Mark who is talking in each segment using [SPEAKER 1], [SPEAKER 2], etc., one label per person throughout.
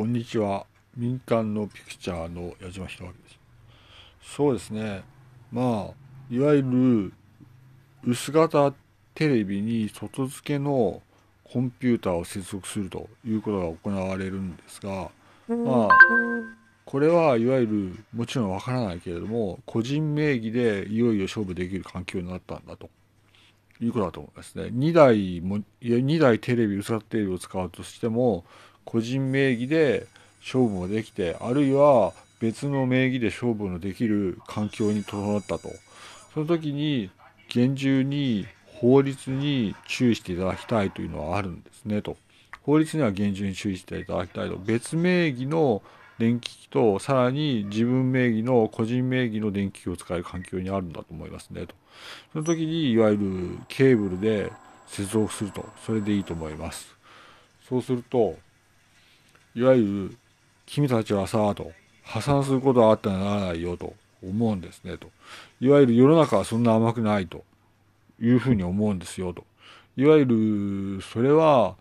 [SPEAKER 1] こんにちは。民間のピクチャーの矢島弘明です。そうですね。まあ、いわゆる薄型テレビに外付けのコンピューターを接続するということが行われるんですが、まあ、これはいわゆる、もちろんわからないけれども、個人名義でいよいよ勝負できる環境になったんだと。いうことだと思いますね。2台も、2台テレビ、薄型テレビを使うとしても、個人名義で勝負もできて、あるいは別の名義で勝負のできる環境に整ったと。その時に厳重に法律に注意していただきたいというのはあるんですねと。法律には厳重に注意していただきたいと。別名義の電気機とさらに自分名義の個人名義の電気機を使える環境にあるんだと思いますねと。その時にいわゆるケーブルで接続すると。それでいいと思います。そうすると、いわゆる君たちはさ、と、破産することはあってはならないよと思うんですね、と。いわゆる世の中はそんな甘くないというふうに思うんですよ、と。いわゆる、それは、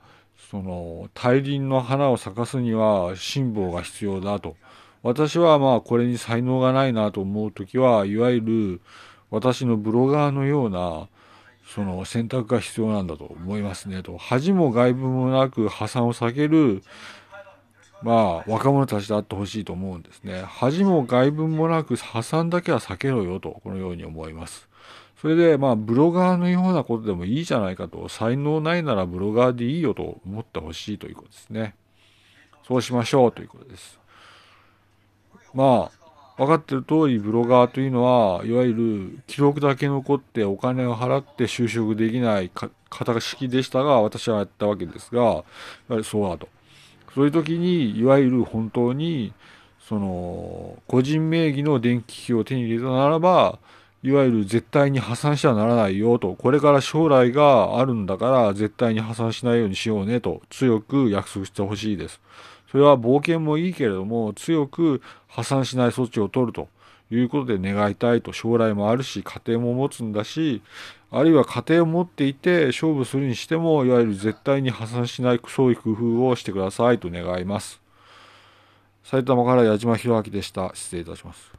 [SPEAKER 1] その、大輪の花を咲かすには辛抱が必要だと。私はまあこれに才能がないなと思うときは、いわゆる私のブロガーのような、その選択が必要なんだと思いますねと。恥も外部もなく破産を避けるまあ、若者たちであってほしいと思うんですね。恥も外文もなく破産だけは避けろよと、このように思います。それで、まあ、ブロガーのようなことでもいいじゃないかと、才能ないならブロガーでいいよと思ってほしいということですね。そうしましょうということです。まあ、分かってる通りブロガーというのは、いわゆる記録だけ残ってお金を払って就職できない方式でしたが、私はやったわけですが、やはりそうだと。そういう時に、いわゆる本当に、その、個人名義の電気機器を手に入れたならば、いわゆる絶対に破産してはならないよと、これから将来があるんだから絶対に破産しないようにしようねと強く約束してほしいです。それは冒険もいいけれども強く破産しない措置を取るということで願いたいと将来もあるし家庭も持つんだしあるいは家庭を持っていて勝負するにしても、いわゆる絶対に破産しないそうい工夫をしてくださいと願います。埼玉から矢島弘明でした。失礼いたします。